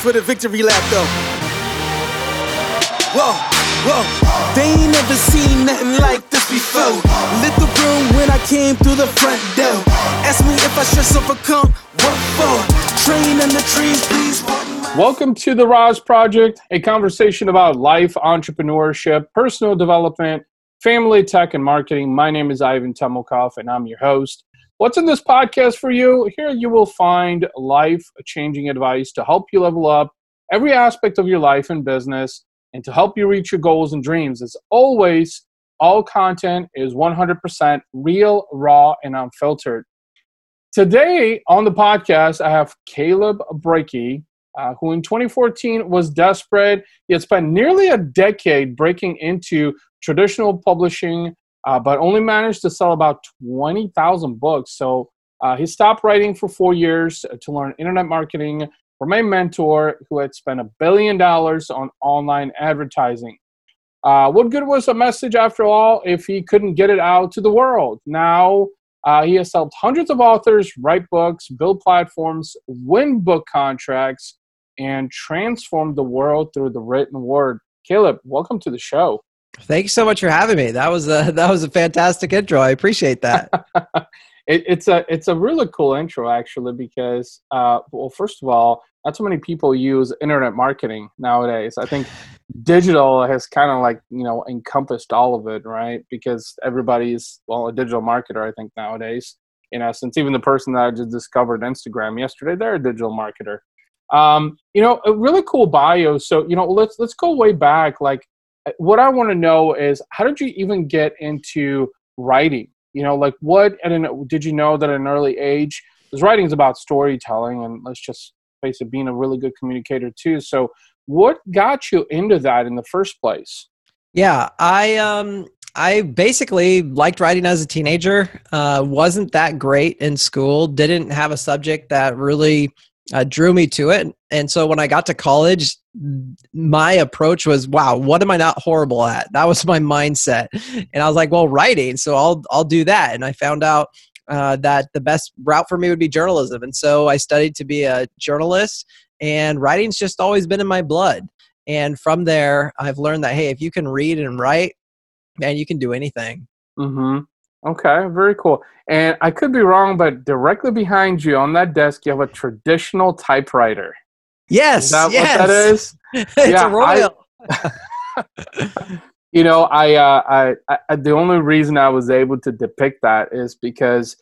for the victory lap though. Whoa, whoa, they ain't never seen nothing like this before. Lit the room when I came through the front door. Ask me if I stress overcome, what for? Train in the trees, please. Welcome to the RAS Project, a conversation about life, entrepreneurship, personal development, family tech, and marketing. My name is Ivan Temelkov, and I'm your host. What's in this podcast for you? Here you will find life changing advice to help you level up every aspect of your life and business and to help you reach your goals and dreams. As always, all content is 100% real, raw, and unfiltered. Today on the podcast, I have Caleb Breakey uh, who in 2014 was desperate. He had spent nearly a decade breaking into traditional publishing, uh, but only managed to sell about 20,000 books. So uh, he stopped writing for four years to learn internet marketing from a mentor who had spent a billion dollars on online advertising. Uh, what good was a message after all if he couldn't get it out to the world? Now, uh, he has helped hundreds of authors write books, build platforms, win book contracts, and transform the world through the written word. Caleb, welcome to the show. Thank you so much for having me. That was a that was a fantastic intro. I appreciate that. it, it's a it's a really cool intro actually because uh, well, first of all, not so many people use internet marketing nowadays. I think digital has kind of like you know encompassed all of it, right? Because everybody's well a digital marketer. I think nowadays, in essence, even the person that I just discovered Instagram yesterday, they're a digital marketer. Um, you know, a really cool bio. So, you know, let's let's go way back. Like, what I want to know is how did you even get into writing? You know, like what? Did you know that at an early age, because writing is about storytelling, and let's just face it, being a really good communicator too. So, what got you into that in the first place? Yeah, I um I basically liked writing as a teenager. Uh, wasn't that great in school. Didn't have a subject that really uh, drew me to it. And so when I got to college, my approach was, wow, what am I not horrible at? That was my mindset. And I was like, well, writing, so I'll I'll do that. And I found out uh, that the best route for me would be journalism. And so I studied to be a journalist, and writing's just always been in my blood. And from there, I've learned that hey, if you can read and write, man, you can do anything. Mm-hmm. Okay, very cool. And I could be wrong, but directly behind you on that desk, you have a traditional typewriter. Yes, is that yes. what that is? it's yeah, a royal. I, you know, I, uh, I, I, the only reason I was able to depict that is because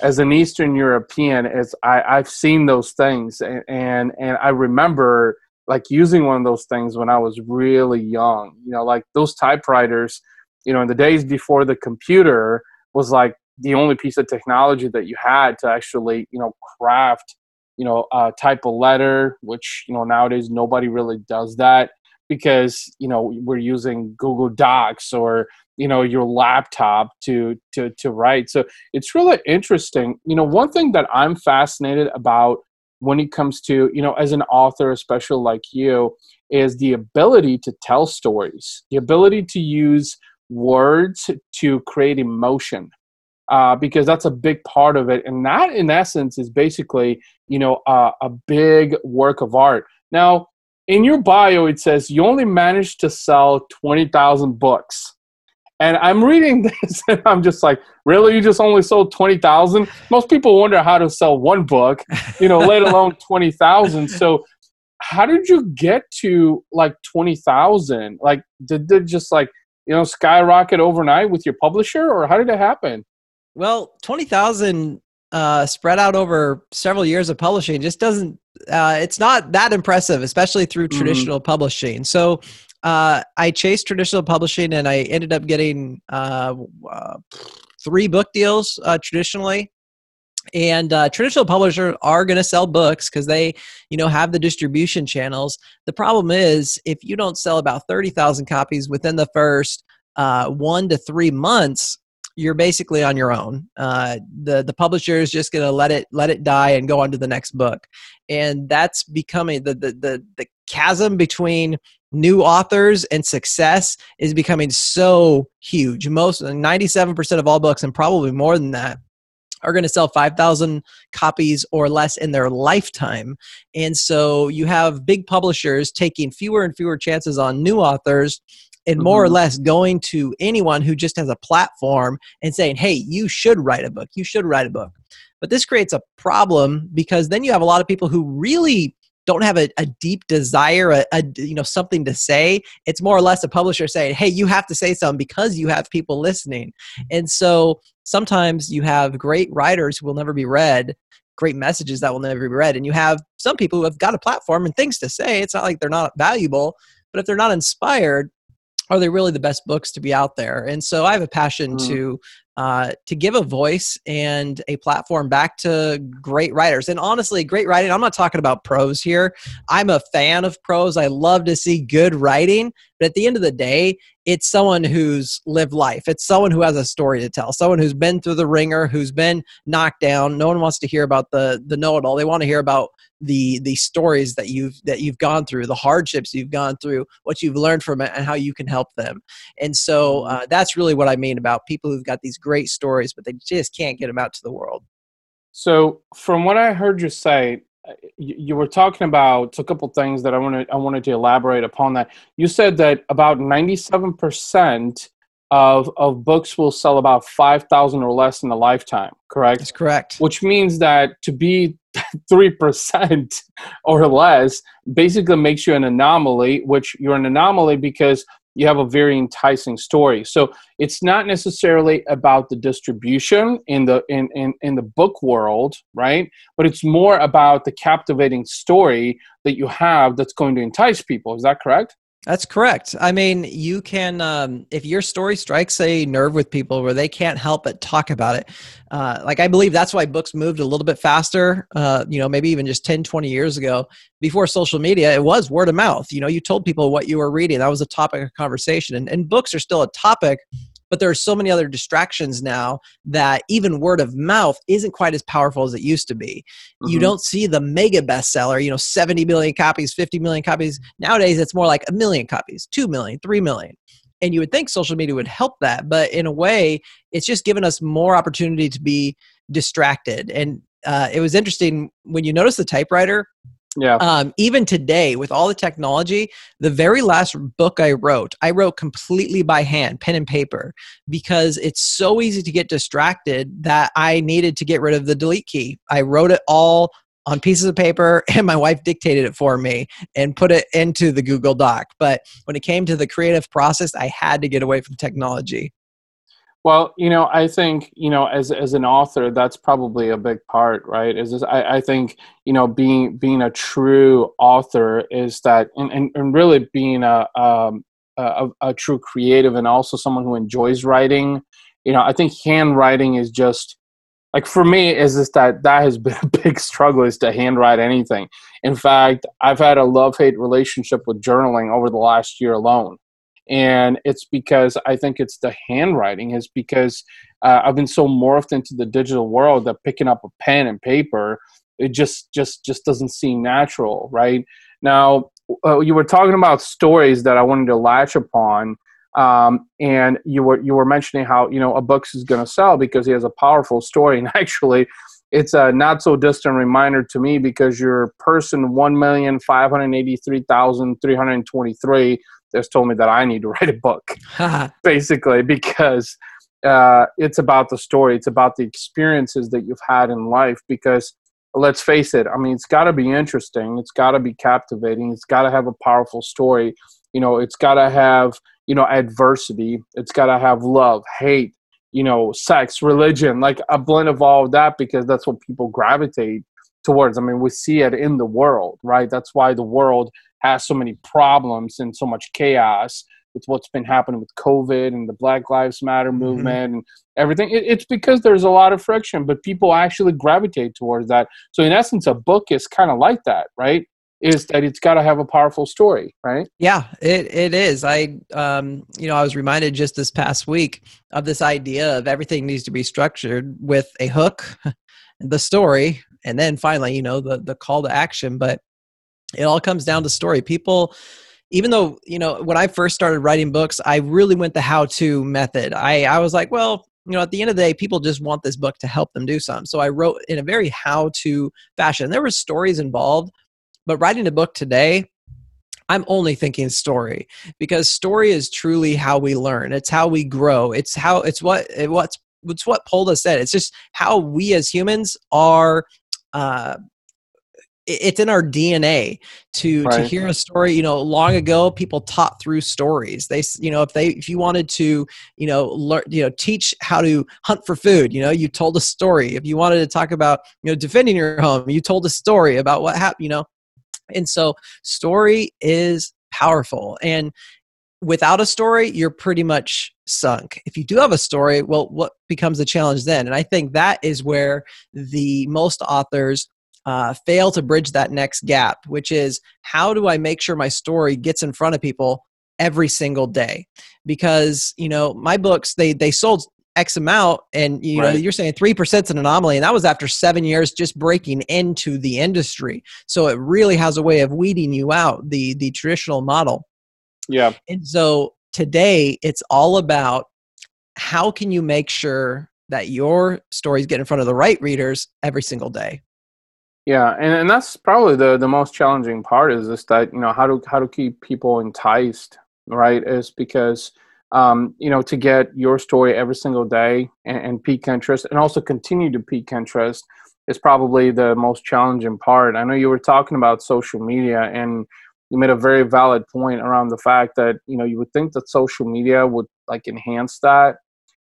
as an Eastern European, is I, I've seen those things, and, and and I remember like using one of those things when I was really young. You know, like those typewriters. You know, in the days before the computer was like the only piece of technology that you had to actually you know craft you know uh, type a letter which you know nowadays nobody really does that because you know we're using google docs or you know your laptop to to to write. So it's really interesting. You know one thing that i'm fascinated about when it comes to you know as an author especially like you is the ability to tell stories the ability to use words to create emotion uh, because that's a big part of it. And that in essence is basically you know uh, a big work of art. Now in your bio it says you only managed to sell 20000 books. And i'm reading this and i'm just like really? You just only sold 20000 most people wonder how to sell one book you know let alone 20000 so how did you get to like 20000 like did it just like you know skyrocket overnight with your publisher or how did it happen well 20000 uh, spread out over several years of publishing just doesn't uh, it's not that impressive especially through mm-hmm. traditional mm-hmm. publishing so uh, i chased traditional publishing and i ended up getting uh, uh, three book deals uh, traditionally and uh, traditional publishers are going to sell books because they you know have the distribution channels. The problem is if you don't sell about 30000 copies within the first uh, one to three months you're basically on your own. Uh, the the publisher is just going to let it let it die and go on to the next book. And that's becoming the the the, the chasm between new authors and success is becoming so huge. Most 97% of all books and probably more than that are going to sell 5,000 copies or less in their lifetime. And so you have big publishers taking fewer and fewer chances on new authors and more mm-hmm. or less going to anyone who just has a platform and saying, hey, you should write a book. You should write a book. But this creates a problem because then you have a lot of people who really don't have a, a deep desire, a, a, you know something to say. It's more or less a publisher saying, "Hey, you have to say something because you have people listening." And so sometimes you have great writers who will never be read, great messages that will never be read, and you have some people who have got a platform and things to say. It's not like they're not valuable, but if they're not inspired, are they really the best books to be out there? And so I have a passion mm. to uh, to give a voice and a platform back to great writers. And honestly, great writing, I'm not talking about prose here. I'm a fan of prose. I love to see good writing. But at the end of the day, it's someone who's lived life. It's someone who has a story to tell, someone who's been through the ringer, who's been knocked down. No one wants to hear about the, the know it all. They want to hear about the the stories that you've that you've gone through the hardships you've gone through what you've learned from it and how you can help them and so uh, that's really what i mean about people who've got these great stories but they just can't get them out to the world so from what i heard you say you, you were talking about a couple things that i wanted i wanted to elaborate upon that. You said that about 97% of, of books will sell about 5000 or less in a lifetime correct? That's correct. Which means that to be 3% or less basically makes you an anomaly which you're an anomaly because you have a very enticing story. So it's not necessarily about the distribution in the in, in, in the book world right? But it's more about the captivating story that you have that's going to entice people. Is that correct that's correct. I mean, you can, um, if your story strikes a nerve with people where they can't help but talk about it, uh, like I believe that's why books moved a little bit faster, uh, you know, maybe even just 10, 20 years ago. Before social media, it was word of mouth. You know, you told people what you were reading, that was a topic of conversation. And, and books are still a topic, but there are so many other distractions now that even word of mouth isn't quite as powerful as it used to be. Mm-hmm. You don't see the mega bestseller, you know, 70 million copies, 50 million copies. Nowadays, it's more like a million copies, 2 million, 3 million. And you would think social media would help that, but in a way, it's just given us more opportunity to be distracted. And uh, it was interesting when you notice the typewriter yeah. Um, even today, with all the technology, the very last book I wrote, I wrote completely by hand, pen and paper, because it's so easy to get distracted that I needed to get rid of the delete key. I wrote it all on pieces of paper and my wife dictated it for me and put it into the Google Doc. But when it came to the creative process, I had to get away from technology. Well, you know, I think you know, as as an author, that's probably a big part, right? Is this, I, I think you know, being being a true author is that, and and, and really being a, um, a a true creative and also someone who enjoys writing. You know, I think handwriting is just like for me is just that that has been a big struggle is to handwrite anything. In fact, I've had a love hate relationship with journaling over the last year alone and it's because I think it's the handwriting is because uh, I've been so morphed into the digital world that picking up a pen and paper it just just just doesn't seem natural right? Now uh, you were talking about stories that I wanted to latch upon um, and you were you were mentioning how you know a book is going to sell because he has a powerful story. And actually it's a not so distant reminder to me because you're person 1,583,323 has told me that I need to write a book, basically, because uh, it's about the story, it's about the experiences that you've had in life. Because let's face it, I mean, it's got to be interesting, it's got to be captivating, it's got to have a powerful story. You know, it's got to have you know adversity, it's got to have love, hate, you know, sex, religion, like a blend of all of that, because that's what people gravitate towards. I mean, we see it in the world, right? That's why the world has so many problems and so much chaos with what's been happening with COVID and the Black Lives Matter mm-hmm. movement mm-hmm. and everything. It, it's because there's a lot of friction, but people actually gravitate towards that. So, in essence, a book is kind of like that, right? Is that it's got to have a powerful story, right? Yeah, it, it is. I, um, you know, I was reminded just this past week of this idea of everything needs to be structured with a hook, the story, and then finally, you know, the the call to action. But it all comes down to story people even though you know when i first started writing books i really went the how to method i i was like well you know at the end of the day people just want this book to help them do something so i wrote in a very how to fashion there were stories involved but writing a book today I'm only thinking story because story is truly how we learn. It's how we grow. It's how it's what it, what's it's what us in. It's just how we as humans are uh, it's in our DNA to right. to hear a story. You know, long ago people taught through stories. They, you know, if they if you wanted to, you know, learn, you know, teach how to hunt for food, you know, you told a story. If you wanted to talk about, you know, defending your home, you told a story about what happened. You know, and so story is powerful and without a story, you're pretty much sunk. If you do have a story, well, what becomes the challenge then? And I think that is where the most authors uh, fail to bridge that next gap, which is how do I make sure my story gets in front of people every single day? Because you know my books they they sold X amount, and you right. know you're saying three percent is an anomaly, and that was after seven years just breaking into the industry. So it really has a way of weeding you out the the traditional model. Yeah, and so today it's all about how can you make sure that your stories get in front of the right readers every single day yeah, and, and that's probably the the most challenging part is this that you know how to how to keep people enticed, right? Is because um, you know to get your story every single day and, and peak interest, and also continue to peak interest is probably the most challenging part. I know you were talking about social media, and you made a very valid point around the fact that you know you would think that social media would like enhance that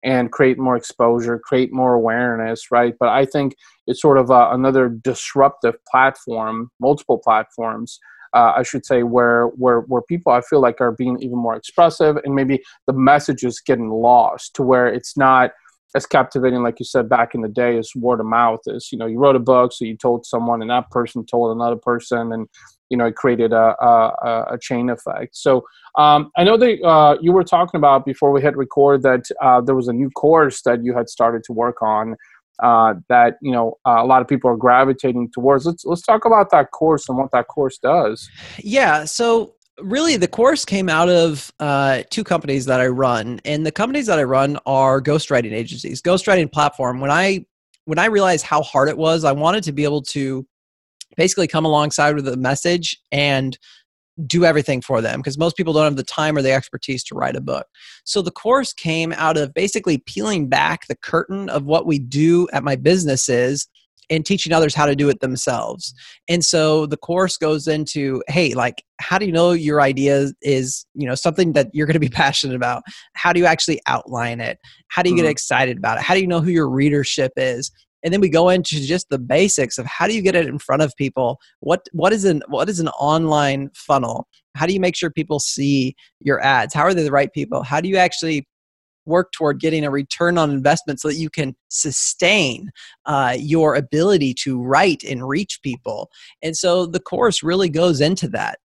and create more exposure, create more awareness, right? But I think it's sort of uh, another disruptive platform, multiple platforms, uh, I should say, where where where people I feel like are being even more expressive, and maybe the message is getting lost to where it's not as captivating, like you said back in the day, as word of mouth is. You know, you wrote a book, so you told someone, and that person told another person, and you know it created a, a, a chain effect so um, i know that uh, you were talking about before we hit record that uh, there was a new course that you had started to work on uh, that you know uh, a lot of people are gravitating towards let's let's talk about that course and what that course does yeah so really the course came out of uh, two companies that i run and the companies that i run are ghostwriting agencies ghostwriting platform when i when i realized how hard it was i wanted to be able to basically come alongside with a message and do everything for them because most people don't have the time or the expertise to write a book. So the course came out of basically peeling back the curtain of what we do at my businesses and teaching others how to do it themselves. And so the course goes into, hey, like how do you know your idea is, you know, something that you're going to be passionate about? How do you actually outline it? How do you mm-hmm. get excited about it? How do you know who your readership is? and then we go into just the basics of how do you get it in front of people what what is an what is an online funnel how do you make sure people see your ads how are they the right people how do you actually work toward getting a return on investment so that you can sustain uh, your ability to write and reach people and so the course really goes into that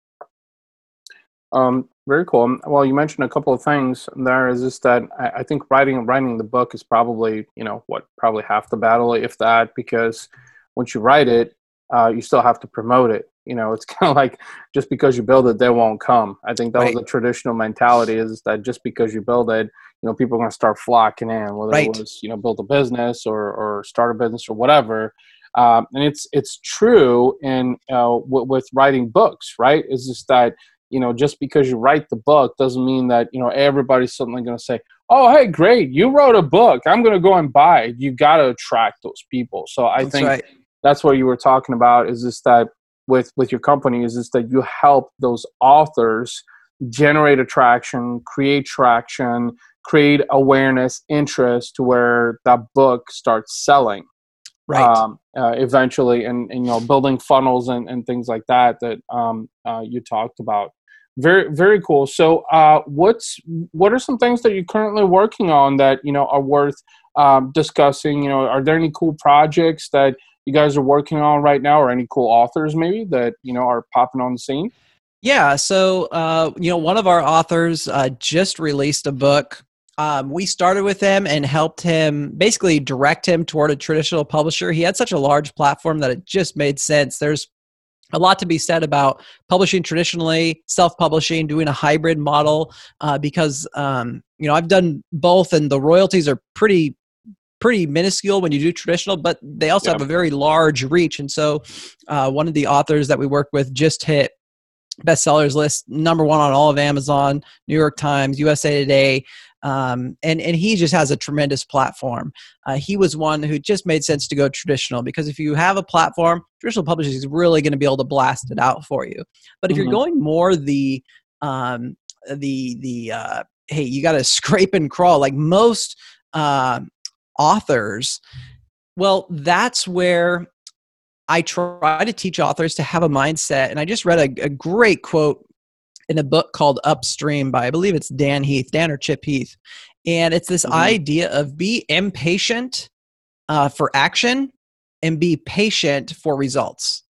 um, very cool. Well, you mentioned a couple of things there. Is just that I, I think writing writing the book is probably you know what probably half the battle, if that, because once you write it, uh, you still have to promote it. You know, it's kind of like just because you build it, they won't come. I think that right. was the traditional mentality is that just because you build it, you know, people are going to start flocking in, whether right. it was you know build a business or or start a business or whatever. Um, and it's it's true in uh, w- with writing books, right? Is just that you know just because you write the book doesn't mean that you know everybody's suddenly going to say oh hey great you wrote a book i'm going to go and buy it you got to attract those people so i that's think right. that's what you were talking about is this that with with your company is this that you help those authors generate attraction create traction create awareness interest to where that book starts selling. Right. Um, uh, eventually and, and, you know building funnels and, and things like that that um, uh, you talked about. Very very cool. So uh, what's what are some things that you're currently working on that you know are worth um, discussing? You know are there any cool projects that you guys are working on right now or any cool authors maybe that you know are popping on the scene? Yeah so uh, you know one of our authors uh, just released a book um, we started with him and helped him basically direct him toward a traditional publisher. He had such a large platform that it just made sense. There's a lot to be said about publishing traditionally, self-publishing, doing a hybrid model, uh, because um, you know I've done both, and the royalties are pretty pretty minuscule when you do traditional, but they also Yeah. have a very large reach. And so, uh, one of the authors that we work with just hit bestsellers list number one on all of Amazon, New York Times, USA Today, um, and and he just has a tremendous platform. Uh, he was one who just made sense to go traditional because if you have a platform, traditional publishing is really going to be able to blast it out for you. But if Mhm. you're going more the um, the the uh, hey, you got to scrape and crawl like most uh, authors. Well, that's where I try to teach authors to have a mindset. And I just read a, a great quote in a book called Upstream by, I believe it's Dan Heath, Dan or Chip Heath. And it's this Mhm. idea of be impatient uh, for action and be patient for results.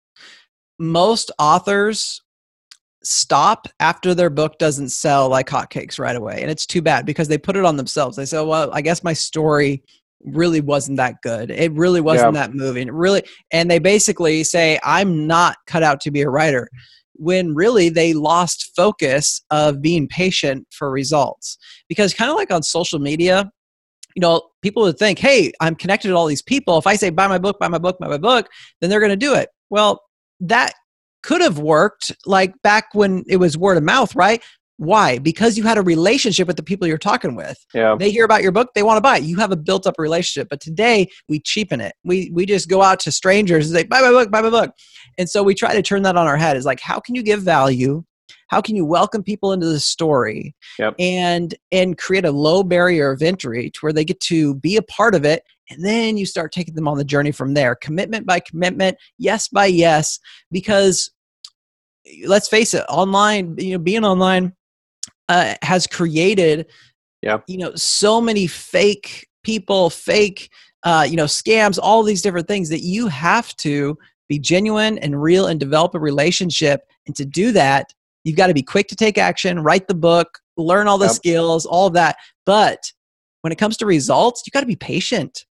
Most authors stop after their book doesn't sell like hotcakes right away. And it's too bad because they put it on themselves. They say, well, I guess my story really wasn't that good. It really wasn't Yeah. that moving. It really, and they basically say, I'm not cut out to be a writer. When really they lost focus of being patient for results. Because kind of like on social media, you know, people would think, hey, I'm connected to all these people. If I say, buy my book, buy my book, buy my book, then they're going to do it. Well, that could have worked like back when it was word of mouth, right? Why? Because you had a relationship with the people you're talking with. Yeah. They hear about your book, they want to buy it. You have a built up relationship. But today we cheapen it. We we just go out to strangers and say, buy my book, buy my book. And so we try to turn that on our head. Is like, how can you give value? How can you welcome people into the story Yep. and and create a low barrier of entry to where they get to be a part of it and then you start taking them on the journey from there commitment by commitment yes by yes because let's face it online you know being online uh, has created yeah. you know so many fake people fake uh, you know scams all these different things that you have to be genuine and real and develop a relationship. And to do that you've got to be quick to take action write the book learn all the Yep. skills all of that. But when it comes to results you got to be patient.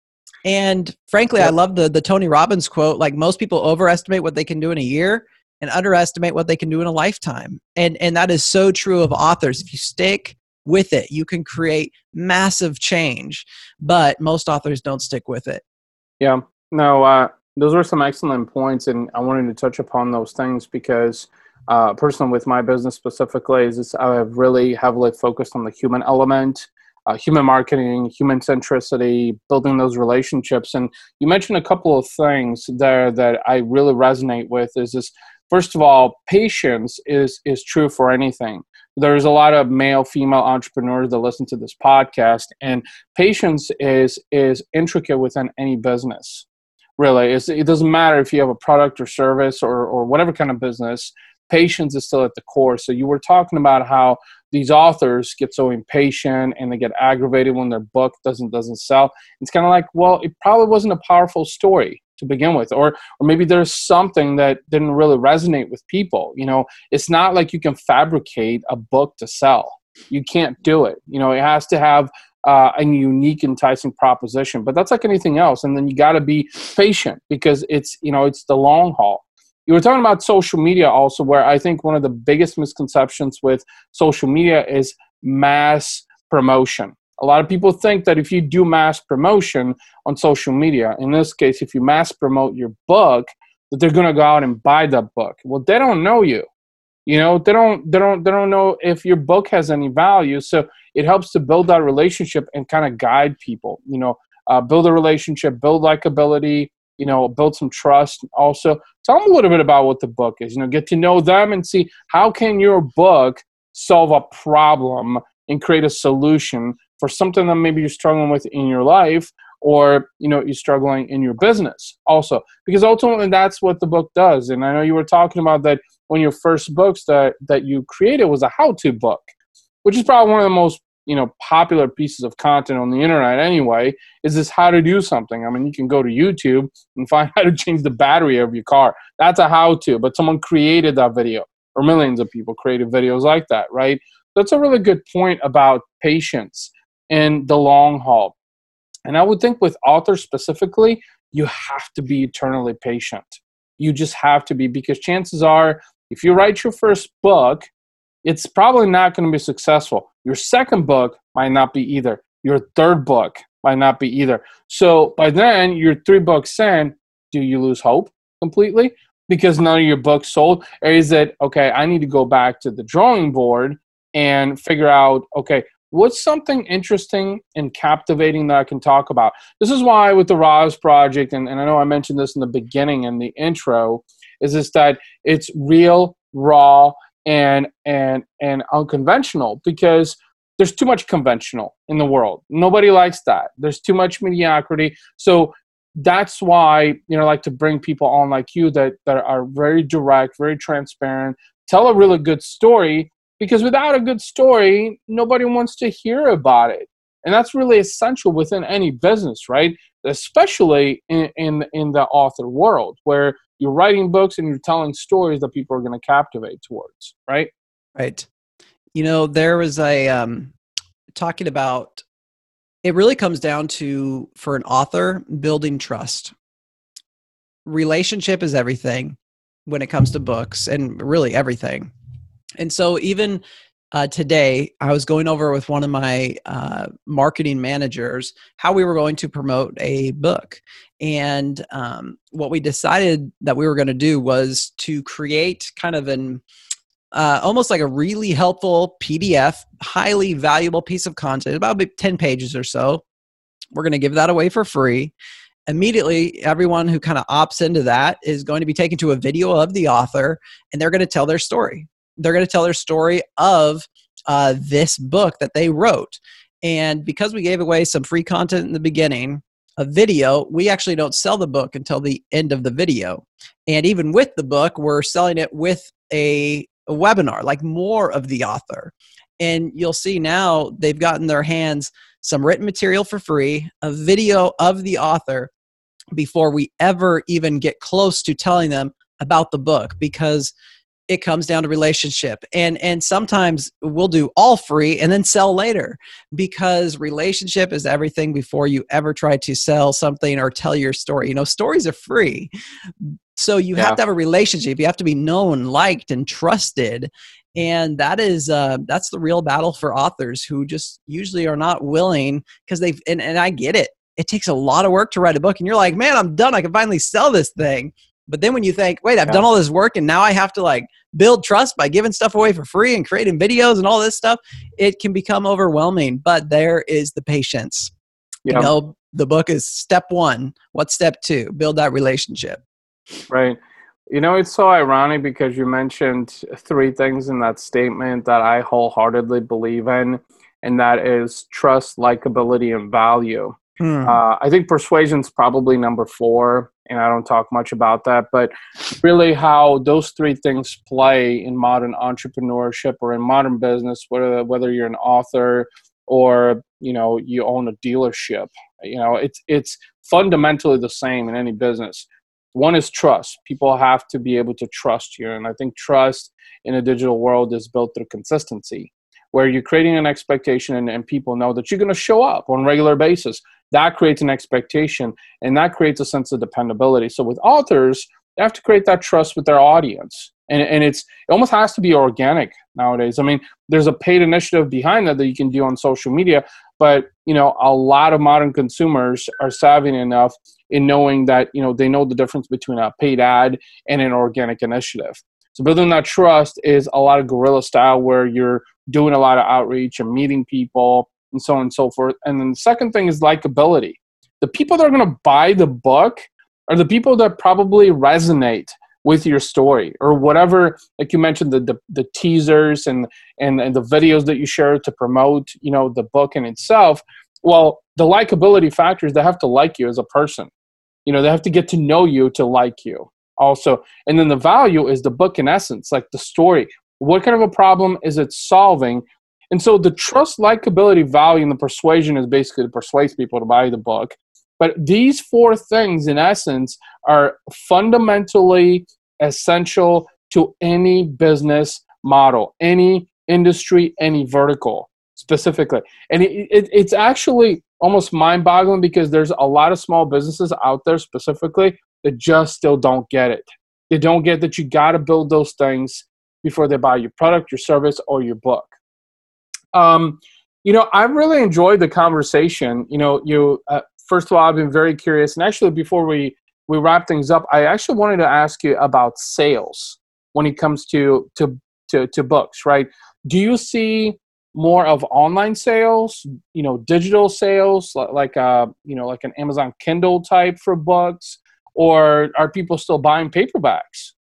And frankly i love the the tony robbins quote like most people overestimate what they can do in a year and underestimate what they can do in a lifetime and and that is so true of authors if you stick with it you can create massive change but most authors don't stick with it Yeah. No, uh, those were some excellent points, and I wanted to touch upon those things because, uh, personally, with my business specifically, is I have really heavily focused on the human element, uh, human marketing, human centricity, building those relationships. And you mentioned a couple of things there that I really resonate with. Is this first of all, patience is is true for anything. There's a lot of male, female entrepreneurs that listen to this podcast, and patience is is intricate within any business really. It's, it doesn't matter if you have a product or service or, or whatever kind of business patience is still at the core. So you were talking about how these authors get so impatient and they get aggravated when their book doesn't doesn't sell. It's kind of like well it probably wasn't a powerful story to begin with or or maybe there's something that didn't really resonate with people you know? It's not like you can fabricate a book to sell. You can't do it you know? It has to have uh, a unique enticing proposition but that's like anything else and then you got to be patient because it's you know it's the long haul. You were talking about social media also where i think one of the biggest misconceptions with social media is mass promotion a lot of people think that if you do mass promotion on social media in this case if you mass promote your book that they're going to go out and buy that book. Well they don't know you. You know they don't they don't they don't know if your book has any value. So it helps to build that relationship and kind of guide people you know uh, build a relationship build likability you know build some trust. Also tell them a little bit about what the book is you know get to know them and see how can your book solve a problem and create a solution for something that maybe you're struggling with in your life or you know you're struggling in your business also because ultimately that's what the book does. And i know you were talking about that one of your first books that that you created was a how-to book which is probably one of the most you know popular pieces of content on the internet anyway is this how to do something. I mean you can go to youtube and find how to change the battery of your car. That's a how-to but someone created that video or millions of people created videos like that right? That's a really good point about patience and the long haul and i would think with authors specifically you have to be eternally patient you just have to be because chances are if you write your first book it's probably not going to be successful. Your second book might not be either. Your third book might not be either. So by then, you're three books in. Do you lose hope completely because none of your books sold, or is it okay? I need to go back to the drawing board and figure out okay what's something interesting and captivating that I can talk about? This is why with the RAS project, and, and I know I mentioned this in the beginning in the intro, is this that it's real, raw, and and and unconventional because there's too much conventional in the world. Nobody likes that. There's too much mediocrity. So that's why you know I like to bring people on like you that that are very direct, very transparent, tell a really good story because without a good story, nobody wants to hear about it. And that's really essential within any business, right? Especially in, in, in the author world where you're writing books and you're telling stories that people are going to captivate towards, right? Right. You know, there was a um, talking about it really comes down to for an author building trust. Relationship is everything when it comes to books and really everything. And so even uh, today, I was going over with one of my uh, marketing managers how we were going to promote a book. And um, what we decided that we were going to do was to create kind of an uh, almost like a really helpful PDF, highly valuable piece of content, about 10 pages or so. We're going to give that away for free. Immediately, everyone who kind of opts into that is going to be taken to a video of the author and they're going to tell their story they're going to tell their story of uh, this book that they wrote. And because we gave away some free content in the beginning, a video, we actually don't sell the book until the end of the video. And even with the book, we're selling it with a, a webinar, like more of the author. And you'll see now they've gotten their hands some written material for free, a video of the author before we ever even get close to telling them about the book because it comes down to relationship. And and sometimes we'll do all free and then sell later because relationship is everything before you ever try to sell something or tell your story. You know stories are free. So you yeah. have to have a relationship. You have to be known liked and trusted. And that is uh, that's the real battle for authors who just usually are not willing because they've and, and i get it. It takes a lot of work to write a book and you're like man i'm done. I can finally sell this thing but then when you think, wait, I've yeah. done all this work and now I have to like build trust by giving stuff away for free and creating videos and all this stuff, it can become overwhelming. But there is the patience. Yeah. You know, the book is step one. What's step two? Build that relationship. Right. You know, it's so ironic because you mentioned three things in that statement that I wholeheartedly believe in, and that is trust, likability, and value. Hmm. Uh, I think persuasion's probably number four, and I don't talk much about that. But really, how those three things play in modern entrepreneurship or in modern business, whether whether you're an author or you know you own a dealership, you know it's it's fundamentally the same in any business. One is trust. People have to be able to trust you, and I think trust in a digital world is built through consistency where you're creating an expectation and, and people know that you're going to show up on a regular basis that creates an expectation and that creates a sense of dependability. So with authors they have to create that trust with their audience. And, and it's it almost has to be organic nowadays. I mean there's a paid initiative behind that that you can do on social media but you know a lot of modern consumers are savvy enough in knowing that you know they know the difference between a paid ad and an organic initiative. So building that trust is a lot of guerrilla style where you're doing a lot of outreach and meeting people and so on and so forth. And then the second thing is likability. The people that are going to buy the book are the people that probably resonate with your story or whatever like you mentioned the, the, the teasers and, and and the videos that you share to promote you know the book in itself well the likability factors they have to like you as a person you know they have to get to know you to like you also and then the value is the book in essence like the story what kind of a problem is it solving and so the trust likability value and the persuasion is basically to persuade people to buy the book but these four things in essence are fundamentally essential to any business model any industry any vertical specifically and it, it, it's actually almost mind-boggling because there's a lot of small businesses out there specifically that just still don't get it. They don't get that you got to build those things before they buy your product, your service, or your book. Um, You know, I really enjoyed the conversation. You know, you uh, first of all, I've been very curious, and actually, before we we wrap things up, I actually wanted to ask you about sales when it comes to to to, to books. Right? Do you see more of online sales? You know, digital sales, like uh, you know, like an Amazon Kindle type for books, or are people still buying paperbacks?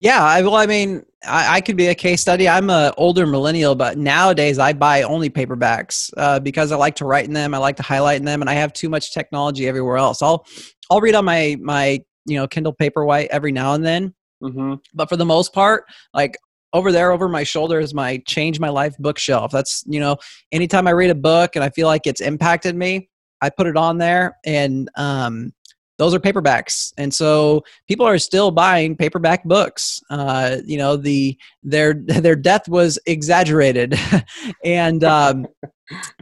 Yeah, I, well, I mean, I, I, could be a case study. I'm an older millennial, but nowadays I buy only paperbacks uh, because I like to write in them. I like to highlight in them, and I have too much technology everywhere else. I'll I'll read on my my you know Kindle Paperwhite every now and then, mm-hmm. but for the most part, like over there over my shoulder is my change my life bookshelf. That's you know anytime I read a book and I feel like it's impacted me, I put it on there, and um, those are paperbacks. And so people are still buying paperback books. Uh, you know the their their death was exaggerated. And um,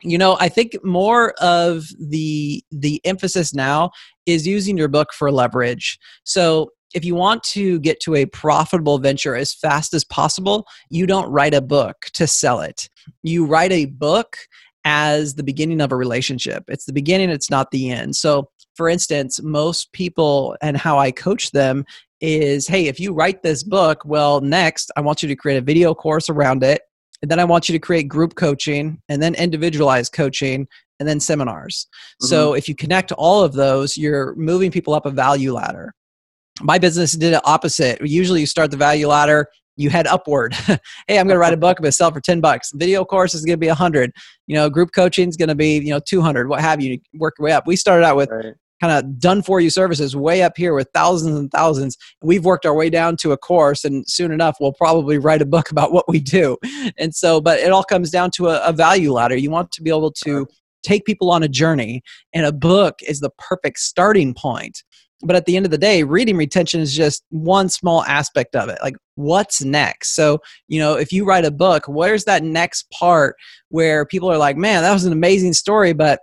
you know i think more of the the emphasis now is using your book for leverage. So if you want to get to a profitable venture as fast as possible you don't write a book to sell it. You write a book as the beginning of a relationship. It's the beginning, it's not the end. So for instance, most people and how I coach them is hey, if you write this book, well, next I want you to create a video course around it. And then I want you to create group coaching and then individualized coaching and then seminars. Mm-hmm. So if you connect all of those, you're moving people up a value ladder. My business did it opposite. Usually you start the value ladder, you head upward. hey, I'm going to write a book. I'm going to sell for 10 bucks. Video course is going to be 100. You know, group coaching is going to be, you know, 200, what have you, work your way up. We started out with right kind of done for you services way up here with thousands and thousands. We've worked our way down to a course, and soon enough, we'll probably write a book about what we do. And so, but it all comes down to a, a value ladder. You want to be able to take people on a journey, and a book is the perfect starting point. But at the end of the day, reading retention is just one small aspect of it. Like, what's next? So, you know, if you write a book, where's that next part where people are like, man, that was an amazing story, but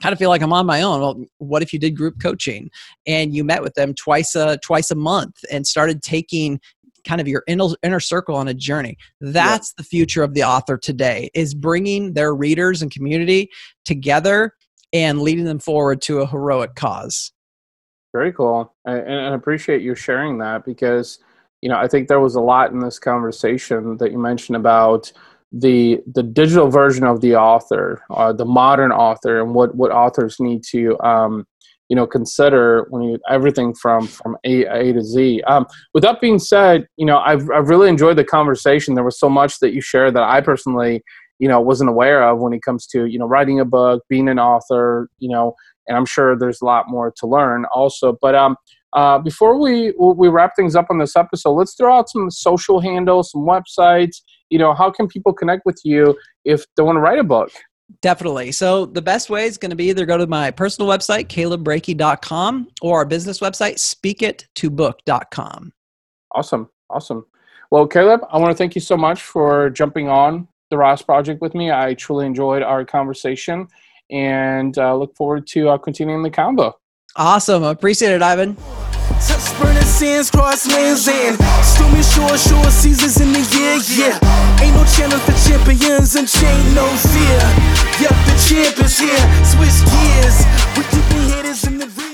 kind of feel like I'm on my own. Well, what if you did group coaching and you met with them twice a twice a month and started taking kind of your inner, inner circle on a journey. That's yeah. the future of the author today is bringing their readers and community together and leading them forward to a heroic cause. Very cool. And I appreciate you sharing that because you know, I think there was a lot in this conversation that you mentioned about the the digital version of the author, uh, the modern author, and what what authors need to um, you know consider when you everything from from A, a to Z. Um, with that being said, you know I've I've really enjoyed the conversation. There was so much that you shared that I personally you know wasn't aware of when it comes to you know writing a book, being an author, you know, and I'm sure there's a lot more to learn also. But um, uh, before we we wrap things up on this episode, let's throw out some social handles, some websites. You know, how can people connect with you if they want to write a book? Definitely. So the best way is going to be either go to my personal website, calebbreakey.com, or our business website, speakit2book.com. Awesome. Awesome. Well, Caleb, I want to thank you so much for jumping on the RAS Project with me. I truly enjoyed our conversation and uh, look forward to uh, continuing the combo. Awesome. Appreciate it, Ivan sins, cross lands, and still me sure, sure seasons in the year, yeah. Ain't no channel for champions and chain no fear. Yep, the champ is here. Switch gears, we keep the haters in the rear.